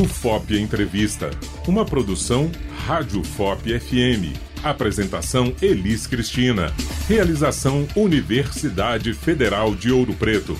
O FOP Entrevista, uma produção Rádio FOP FM. Apresentação Elis Cristina. Realização Universidade Federal de Ouro Preto.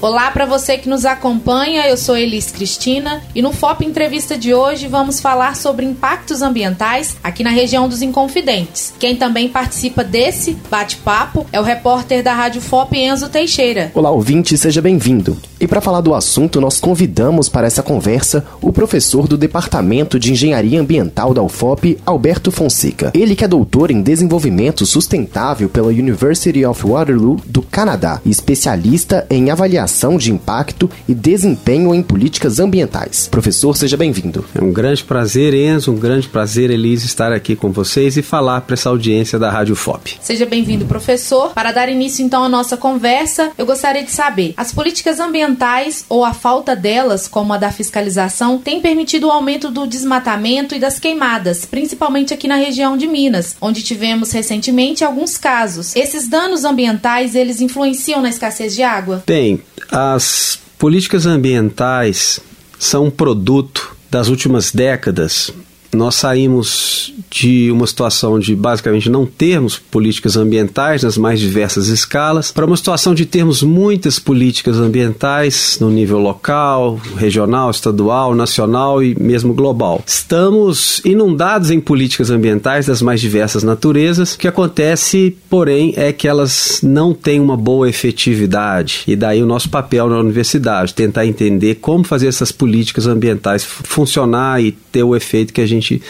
Olá para você que nos acompanha, eu sou Elis Cristina e no FOP Entrevista de hoje vamos falar sobre impactos ambientais aqui na região dos Inconfidentes. Quem também participa desse bate-papo é o repórter da Rádio FOP Enzo Teixeira. Olá, ouvinte, seja bem-vindo. E para falar do assunto, nós convidamos para essa conversa o professor do Departamento de Engenharia Ambiental da UFOP, Alberto Fonseca. Ele que é doutor em Desenvolvimento Sustentável pela University of Waterloo do Canadá e especialista em avaliação avaliação de impacto e desempenho em políticas ambientais. Professor, seja bem-vindo. É um grande prazer, Enzo, um grande prazer, Elise, estar aqui com vocês e falar para essa audiência da Rádio FOP. Seja bem-vindo, professor. Para dar início então à nossa conversa, eu gostaria de saber: as políticas ambientais ou a falta delas, como a da fiscalização, tem permitido o aumento do desmatamento e das queimadas, principalmente aqui na região de Minas, onde tivemos recentemente alguns casos. Esses danos ambientais, eles influenciam na escassez de água? Bem, as políticas ambientais são um produto das últimas décadas nós saímos de uma situação de basicamente não termos políticas ambientais nas mais diversas escalas para uma situação de termos muitas políticas ambientais no nível local, regional, estadual, nacional e mesmo global. Estamos inundados em políticas ambientais das mais diversas naturezas. O que acontece, porém, é que elas não têm uma boa efetividade. E daí o nosso papel na universidade, tentar entender como fazer essas políticas ambientais funcionar e ter o efeito que a gente gente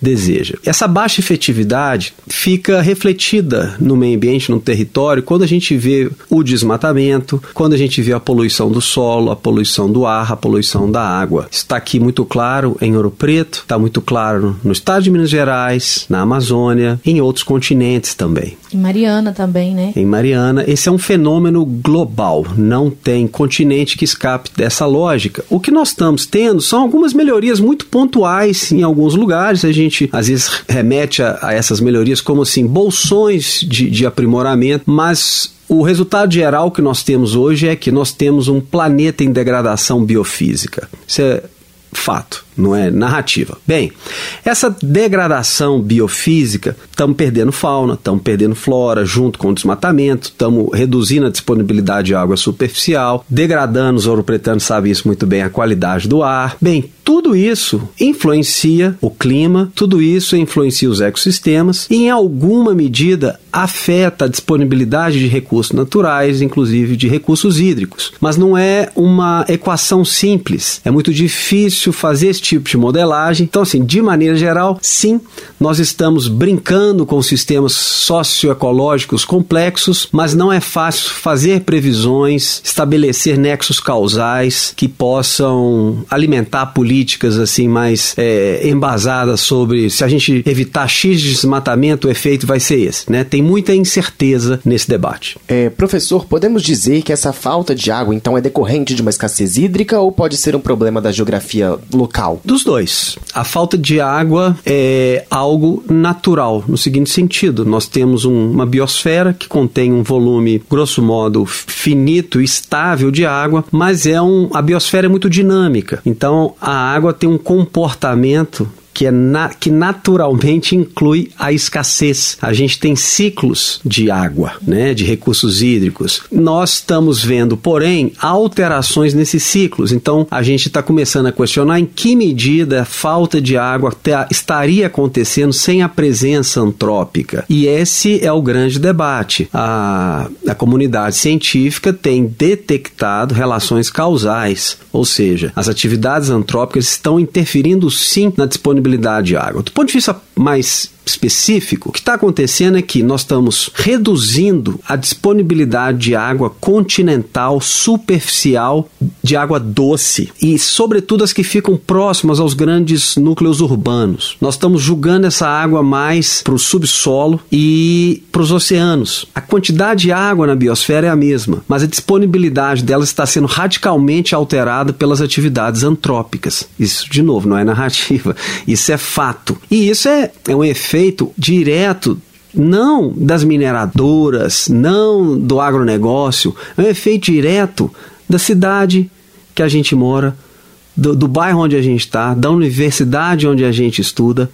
deseja. Essa baixa efetividade fica refletida no meio ambiente, no território, quando a gente vê o desmatamento, quando a gente vê a poluição do solo, a poluição do ar, a poluição da água. Está aqui muito claro em Ouro Preto, está muito claro no estado de Minas Gerais, na Amazônia, em outros continentes também. Em Mariana também, né? Em Mariana. Esse é um fenômeno global, não tem continente que escape dessa lógica. O que nós estamos tendo são algumas melhorias muito pontuais em alguns lugares. A gente às vezes remete a, a essas melhorias como assim, bolsões de, de aprimoramento, mas o resultado geral que nós temos hoje é que nós temos um planeta em degradação biofísica. Isso é fato não é narrativa. Bem, essa degradação biofísica, estamos perdendo fauna, estamos perdendo flora junto com o desmatamento, estamos reduzindo a disponibilidade de água superficial, degradando, os ouropretanos sabem isso muito bem, a qualidade do ar. Bem, tudo isso influencia o clima, tudo isso influencia os ecossistemas e, em alguma medida, afeta a disponibilidade de recursos naturais, inclusive de recursos hídricos. Mas não é uma equação simples. É muito difícil fazer esse tipo de modelagem. Então, assim, de maneira geral, sim, nós estamos brincando com sistemas socioecológicos complexos, mas não é fácil fazer previsões, estabelecer nexos causais que possam alimentar políticas assim mais é, embasadas sobre se a gente evitar X desmatamento, o efeito vai ser esse. Né? Tem muita incerteza nesse debate. É, professor, podemos dizer que essa falta de água então é decorrente de uma escassez hídrica ou pode ser um problema da geografia local? Dos dois. A falta de água é algo natural, no seguinte sentido: nós temos um, uma biosfera que contém um volume, grosso modo, finito, estável de água, mas é um, a biosfera é muito dinâmica. Então a água tem um comportamento que, é na, que naturalmente inclui a escassez. A gente tem ciclos de água, né, de recursos hídricos. Nós estamos vendo, porém, alterações nesses ciclos. Então, a gente está começando a questionar em que medida a falta de água estaria acontecendo sem a presença antrópica. E esse é o grande debate. A, a comunidade científica tem detectado relações causais, ou seja, as atividades antrópicas estão interferindo sim na disponibilidade disponibilidade de água. Do ponto de vista mais específico, o que está acontecendo é que nós estamos reduzindo a disponibilidade de água continental superficial de água doce e, sobretudo, as que ficam próximas aos grandes núcleos urbanos. Nós estamos julgando essa água mais para o subsolo e para os oceanos. A quantidade de água na biosfera é a mesma, mas a disponibilidade dela está sendo radicalmente alterada pelas atividades antrópicas. Isso, de novo, não é narrativa, isso é fato. E isso é, é um efeito efeito direto não das mineradoras, não do agronegócio, é um efeito direto da cidade que a gente mora, do, do bairro onde a gente está, da universidade onde a gente estuda,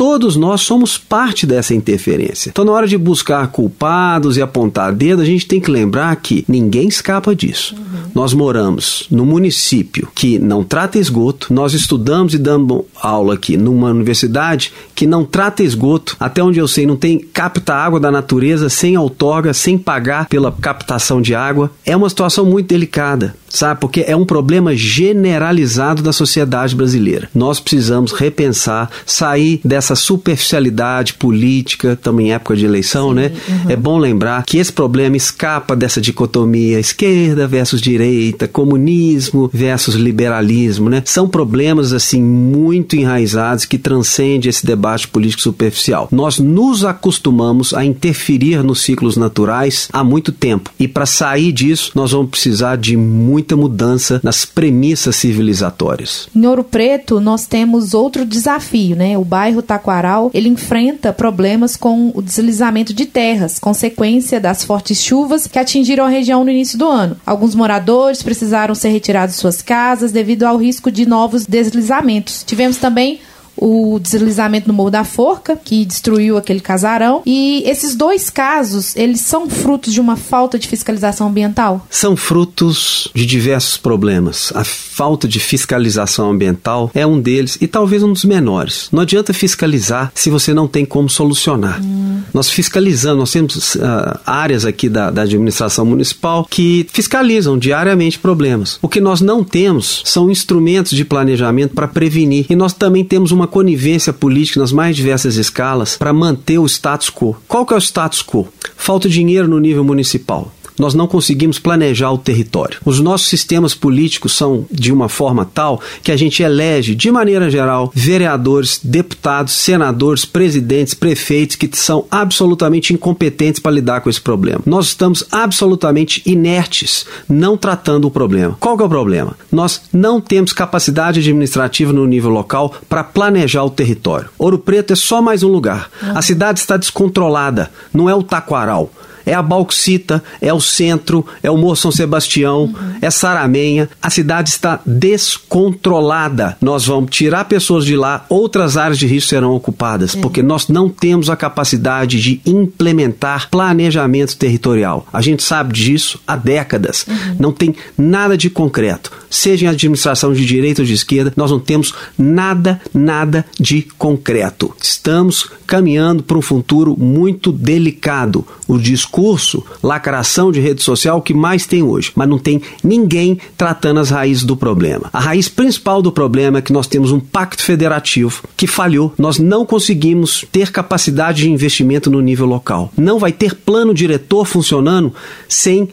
todos nós somos parte dessa interferência. Então, na hora de buscar culpados e apontar dedo, a gente tem que lembrar que ninguém escapa disso. Uhum. Nós moramos num município que não trata esgoto, nós estudamos e damos aula aqui numa universidade que não trata esgoto, até onde eu sei, não tem capta água da natureza sem outorga, sem pagar pela captação de água. É uma situação muito delicada sabe? Porque é um problema generalizado da sociedade brasileira. Nós precisamos repensar, sair dessa superficialidade política, também em época de eleição, Sim, né? Uhum. É bom lembrar que esse problema escapa dessa dicotomia esquerda versus direita, comunismo versus liberalismo, né? São problemas assim muito enraizados que transcendem esse debate político superficial. Nós nos acostumamos a interferir nos ciclos naturais há muito tempo e para sair disso nós vamos precisar de muito muita mudança nas premissas civilizatórias. Em Ouro Preto, nós temos outro desafio, né? O bairro Taquaral, ele enfrenta problemas com o deslizamento de terras, consequência das fortes chuvas que atingiram a região no início do ano. Alguns moradores precisaram ser retirados de suas casas devido ao risco de novos deslizamentos. Tivemos também o deslizamento no Morro da Forca, que destruiu aquele casarão. E esses dois casos, eles são frutos de uma falta de fiscalização ambiental? São frutos de diversos problemas. A falta de fiscalização ambiental é um deles e talvez um dos menores. Não adianta fiscalizar se você não tem como solucionar. Hum. Nós fiscalizamos, nós temos uh, áreas aqui da, da administração municipal que fiscalizam diariamente problemas. O que nós não temos são instrumentos de planejamento para prevenir. E nós também temos uma conivência política nas mais diversas escalas para manter o status quo. Qual que é o status quo? Falta dinheiro no nível municipal nós não conseguimos planejar o território. Os nossos sistemas políticos são de uma forma tal que a gente elege, de maneira geral, vereadores, deputados, senadores, presidentes, prefeitos que são absolutamente incompetentes para lidar com esse problema. Nós estamos absolutamente inertes, não tratando o problema. Qual é o problema? Nós não temos capacidade administrativa no nível local para planejar o território. Ouro Preto é só mais um lugar. A cidade está descontrolada, não é o Taquaral é a Bauxita, é o centro, é o Morro São Sebastião, uhum. é Saramenha. A cidade está descontrolada. Nós vamos tirar pessoas de lá, outras áreas de risco serão ocupadas, é. porque nós não temos a capacidade de implementar planejamento territorial. A gente sabe disso há décadas. Uhum. Não tem nada de concreto. Seja em administração de direita ou de esquerda, nós não temos nada, nada de concreto. Estamos caminhando para um futuro muito delicado. O discurso, lacração de rede social, que mais tem hoje, mas não tem ninguém tratando as raízes do problema. A raiz principal do problema é que nós temos um pacto federativo que falhou. Nós não conseguimos ter capacidade de investimento no nível local. Não vai ter plano diretor funcionando sem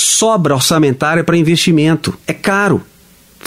sobra orçamentária para investimento. É caro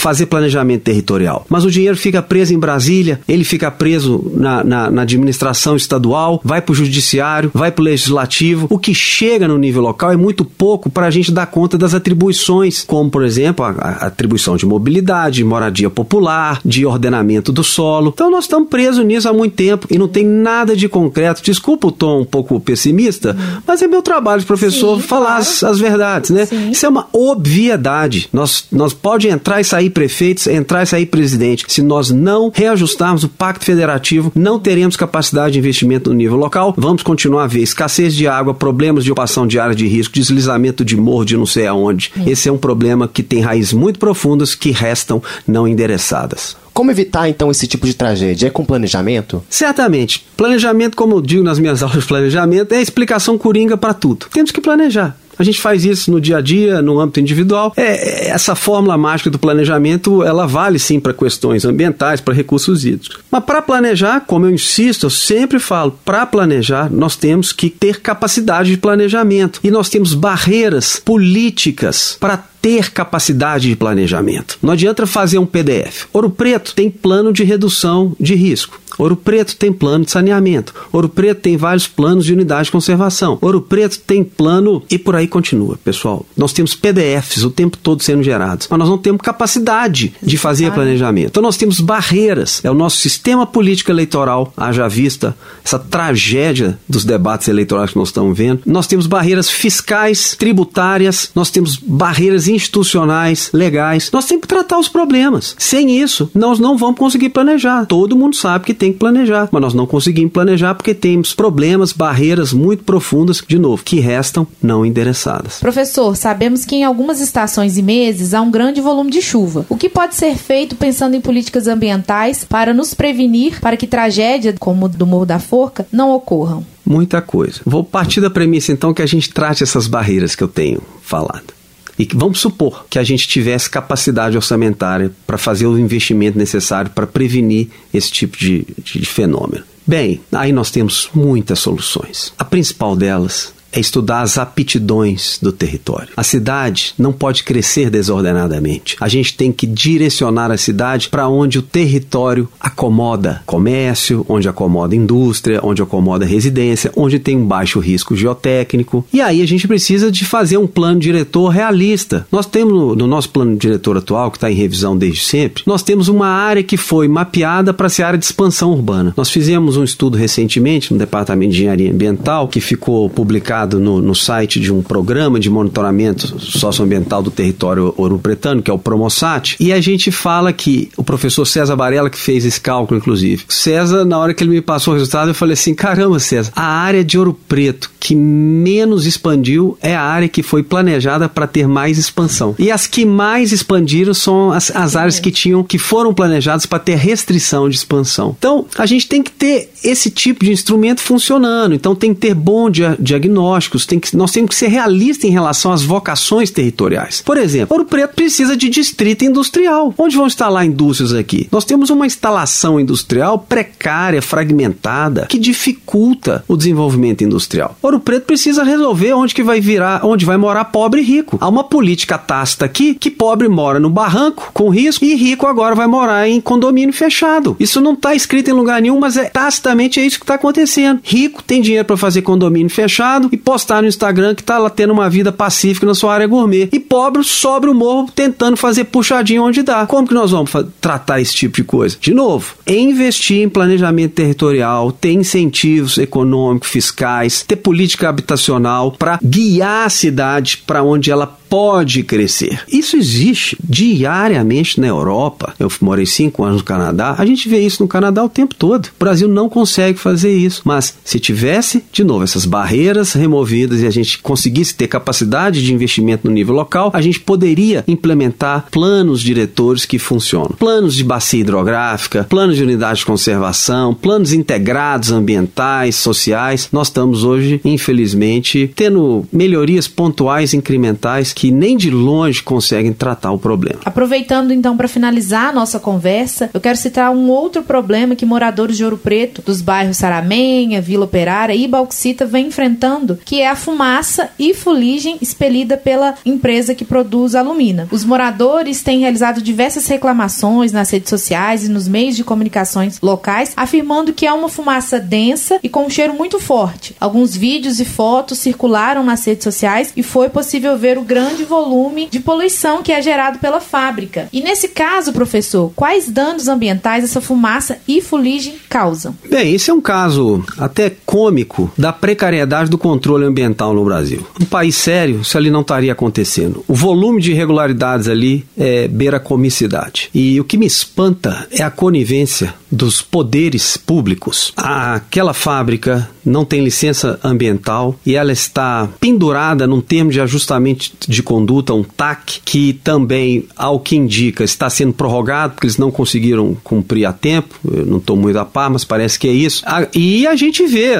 fazer planejamento territorial. Mas o dinheiro fica preso em Brasília, ele fica preso na, na, na administração estadual, vai para o judiciário, vai para o legislativo. O que chega no nível local é muito pouco para a gente dar conta das atribuições, como, por exemplo, a, a atribuição de mobilidade, de moradia popular, de ordenamento do solo. Então nós estamos presos nisso há muito tempo e não tem nada de concreto. Desculpa o tom um pouco pessimista, uhum. mas é meu trabalho de professor Sim, falar claro. as, as, verdades, né? Sim. Isso é uma obviedade. Nós, nós pode entrar e sair prefeitos, entrar e sair presidente. Se nós não reajustarmos o pacto federativo, não teremos capacidade de investimento no nível local. Vamos continuar a ver escassez de água, problemas de ocupação de área de risco, deslizamento de morro de não sei aonde. Esse é um problema que tem raízes muito profundas que restam não endereçadas. Como evitar então esse tipo de tragédia? É com planejamento? Certamente. Planejamento, como eu digo nas minhas aulas de planejamento, é a explicação coringa para tudo. Temos que planejar. A gente faz isso no dia a dia, no âmbito individual. É, essa fórmula mágica do planejamento, ela vale sim para questões ambientais, para recursos hídricos. Mas para planejar, como eu insisto, eu sempre falo, para planejar, nós temos que ter capacidade de planejamento. E nós temos barreiras políticas para ter capacidade de planejamento. Não adianta fazer um PDF. Ouro Preto tem plano de redução de risco. Ouro Preto tem plano de saneamento. Ouro Preto tem vários planos de unidade de conservação. Ouro Preto tem plano e por aí continua, pessoal. Nós temos PDFs o tempo todo sendo gerados, mas nós não temos capacidade de fazer planejamento. Então nós temos barreiras. É o nosso sistema político eleitoral, haja vista essa tragédia dos debates eleitorais que nós estamos vendo. Nós temos barreiras fiscais, tributárias, nós temos barreiras institucionais, legais. Nós temos que tratar os problemas. Sem isso, nós não vamos conseguir planejar. Todo mundo sabe que tem que planejar, mas nós não conseguimos planejar porque temos problemas, barreiras muito profundas, de novo, que restam não endereçadas. Professor, sabemos que em algumas estações e meses há um grande volume de chuva. O que pode ser feito pensando em políticas ambientais para nos prevenir para que tragédias como do Morro da Forca não ocorram? Muita coisa. Vou partir da premissa então que a gente trate essas barreiras que eu tenho falado. E vamos supor que a gente tivesse capacidade orçamentária para fazer o investimento necessário para prevenir esse tipo de, de fenômeno. Bem, aí nós temos muitas soluções. A principal delas é estudar as aptidões do território. A cidade não pode crescer desordenadamente. A gente tem que direcionar a cidade para onde o território acomoda comércio, onde acomoda indústria, onde acomoda residência, onde tem um baixo risco geotécnico. E aí a gente precisa de fazer um plano diretor realista. Nós temos no, no nosso plano diretor atual, que está em revisão desde sempre, nós temos uma área que foi mapeada para ser área de expansão urbana. Nós fizemos um estudo recentemente no Departamento de Engenharia Ambiental, que ficou publicado no, no site de um programa de monitoramento socioambiental do território ouro-pretano, que é o Promosat, e a gente fala que o professor César Barella, que fez esse cálculo, inclusive, César, na hora que ele me passou o resultado, eu falei assim: caramba, César, a área de Ouro Preto que menos expandiu é a área que foi planejada para ter mais expansão. E as que mais expandiram são as, as áreas que tinham, que foram planejadas para ter restrição de expansão. Então, a gente tem que ter esse tipo de instrumento funcionando. Então, tem que ter bom dia diagnóstico diagnósticos, tem que, nós temos que ser realistas em relação às vocações territoriais. Por exemplo, Ouro Preto precisa de distrito industrial. Onde vão instalar indústrias aqui? Nós temos uma instalação industrial precária, fragmentada, que dificulta o desenvolvimento industrial. Ouro Preto precisa resolver onde que vai virar, onde vai morar pobre e rico. Há uma política tácita aqui que pobre mora no barranco com risco e rico agora vai morar em condomínio fechado. Isso não está escrito em lugar nenhum, mas é tacitamente é isso que está acontecendo. Rico tem dinheiro para fazer condomínio fechado e postar no Instagram que tá lá tendo uma vida pacífica na sua área gourmet. E pobre sobre o morro tentando fazer puxadinho onde dá. Como que nós vamos tratar esse tipo de coisa? De novo, investir em planejamento territorial, ter incentivos econômicos, fiscais, ter política habitacional para guiar a cidade para onde ela pode crescer. Isso existe diariamente na Europa. Eu morei cinco anos no Canadá. A gente vê isso no Canadá o tempo todo. O Brasil não consegue fazer isso. Mas se tivesse, de novo, essas barreiras removidas e a gente conseguisse ter capacidade de investimento no nível local, a gente poderia implementar planos diretores que funcionam. Planos de bacia hidrográfica, planos de unidade de conservação, planos integrados ambientais, sociais. Nós estamos hoje, infelizmente, tendo melhorias pontuais incrementais que nem de longe conseguem tratar o problema. Aproveitando então para finalizar a nossa conversa, eu quero citar um outro problema que moradores de Ouro Preto, dos bairros Saramenha, Vila Operária e Bauxita vêm enfrentando, que é a fumaça e fuligem expelida pela empresa que produz alumina. Os moradores têm realizado diversas reclamações nas redes sociais e nos meios de comunicações locais, afirmando que é uma fumaça densa e com um cheiro muito forte. Alguns vídeos e fotos circularam nas redes sociais e foi possível ver o grande volume de poluição que é gerado pela fábrica. E nesse caso, professor, quais danos ambientais essa fumaça e fuligem causam? Bem, esse é um caso até cômico da precariedade do controle ambiental no Brasil. Um país sério, isso ali não estaria acontecendo. O volume de irregularidades ali é beira comicidade. E o que me espanta é a conivência dos poderes públicos. Aquela fábrica não tem licença ambiental e ela está pendurada num termo de ajustamento de conduta, um TAC, que também, ao que indica, está sendo prorrogado porque eles não conseguiram cumprir a tempo. Eu não estou muito a par, mas parece que é isso. E a gente vê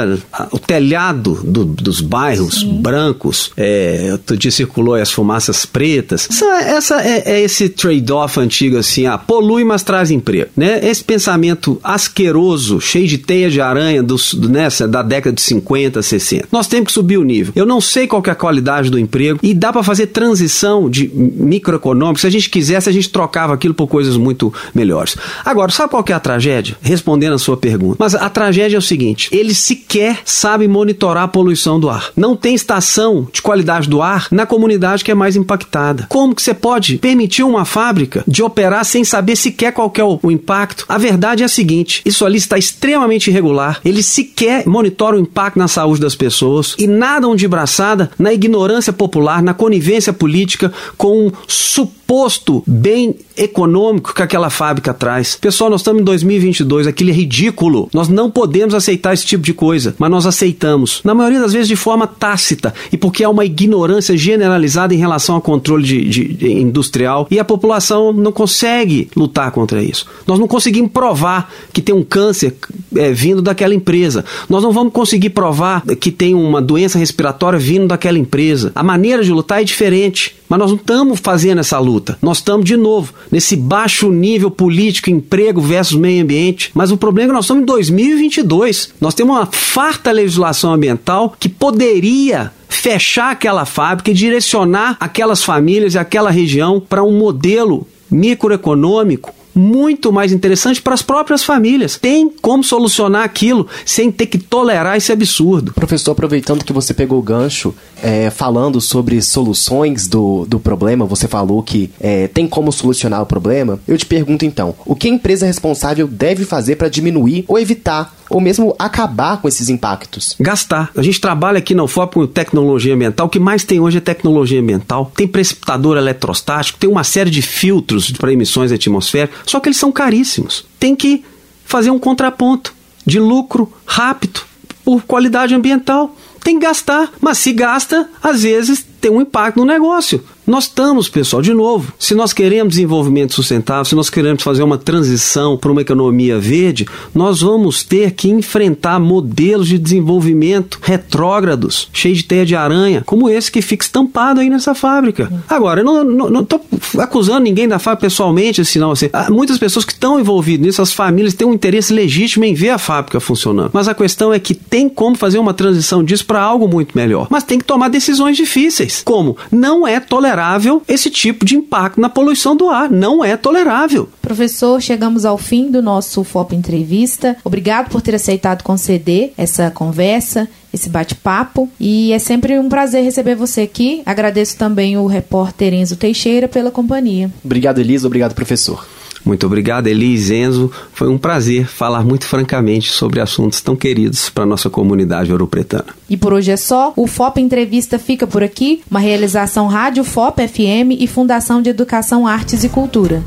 o telhado do, do, muitos bairros Sim. brancos. É, outro dia circulou as fumaças pretas. Essa, essa é, é esse trade-off antigo assim, ah, polui, mas traz emprego. Né? Esse pensamento asqueroso, cheio de teia de aranha dos, nessa, da década de 50, 60. Nós temos que subir o nível. Eu não sei qual é a qualidade do emprego e dá para fazer transição de microeconômico. Se a gente quisesse, a gente trocava aquilo por coisas muito melhores. Agora, sabe qual é a tragédia? Respondendo a sua pergunta. Mas a tragédia é o seguinte: eles sequer sabem monitorar a poluição do ar. Não tem estação de qualidade do ar na comunidade que é mais impactada. Como que você pode permitir uma fábrica de operar sem saber sequer qual é o, o impacto? A verdade é a seguinte: isso ali está extremamente irregular. Eles sequer monitoram o impacto na saúde das pessoas e nadam de braçada na ignorância popular, na conivência política com um suposto bem econômico que aquela fábrica traz. Pessoal, nós estamos em 2022, aquilo é ridículo. Nós não podemos aceitar esse tipo de coisa, mas nós aceitamos. Na maioria das vezes de forma tácita e porque há uma ignorância generalizada em relação ao controle de, de, de industrial e a população não consegue lutar contra isso. Nós não conseguimos provar que tem um câncer é, vindo daquela empresa. Nós não vamos conseguir provar que tem uma doença respiratória vindo daquela empresa. A maneira de lutar é diferente. Mas nós não estamos fazendo essa luta. Nós estamos, de novo, nesse baixo nível político, emprego versus meio ambiente. Mas o problema é que nós estamos em 2022. Nós temos uma farta legislação ambiental que poderia fechar aquela fábrica e direcionar aquelas famílias e aquela região para um modelo microeconômico muito mais interessante para as próprias famílias. Tem como solucionar aquilo sem ter que tolerar esse absurdo. Professor, aproveitando que você pegou o gancho, é, falando sobre soluções do, do problema, você falou que é, tem como solucionar o problema. Eu te pergunto então, o que a empresa responsável deve fazer para diminuir ou evitar ou mesmo acabar com esses impactos? Gastar. A gente trabalha aqui na UFOP com tecnologia ambiental. O que mais tem hoje é tecnologia ambiental. Tem precipitador eletrostático, tem uma série de filtros para emissões atmosféricas, só que eles são caríssimos. Tem que fazer um contraponto de lucro rápido por qualidade ambiental. Tem que gastar, mas se gasta, às vezes tem um impacto no negócio. Nós estamos, pessoal, de novo, se nós queremos desenvolvimento sustentável, se nós queremos fazer uma transição para uma economia verde, nós vamos ter que enfrentar modelos de desenvolvimento retrógrados, cheios de teia de aranha, como esse que fica estampado aí nessa fábrica. Agora, eu não estou acusando ninguém da fábrica pessoalmente, assim, não. Assim, muitas pessoas que estão envolvidas nisso, as famílias têm um interesse legítimo em ver a fábrica funcionando. Mas a questão é que tem como fazer uma transição disso para algo muito melhor. Mas tem que tomar decisões difíceis. Como? Não é tolerável tolerável esse tipo de impacto na poluição do ar. Não é tolerável. Professor, chegamos ao fim do nosso FOP Entrevista. Obrigado por ter aceitado conceder essa conversa esse bate-papo. E é sempre um prazer receber você aqui. Agradeço também o repórter Enzo Teixeira pela companhia. Obrigado, Elisa. Obrigado, professor. Muito obrigado, Elis Enzo. Foi um prazer falar muito francamente sobre assuntos tão queridos para a nossa comunidade europretana. E por hoje é só. O FOP Entrevista fica por aqui. Uma realização Rádio FOP FM e Fundação de Educação, Artes e Cultura.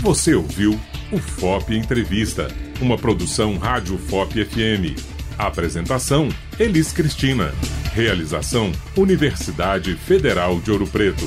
Você ouviu o FOP Entrevista, uma produção Rádio FOP FM. Apresentação: Elis Cristina. Realização: Universidade Federal de Ouro Preto.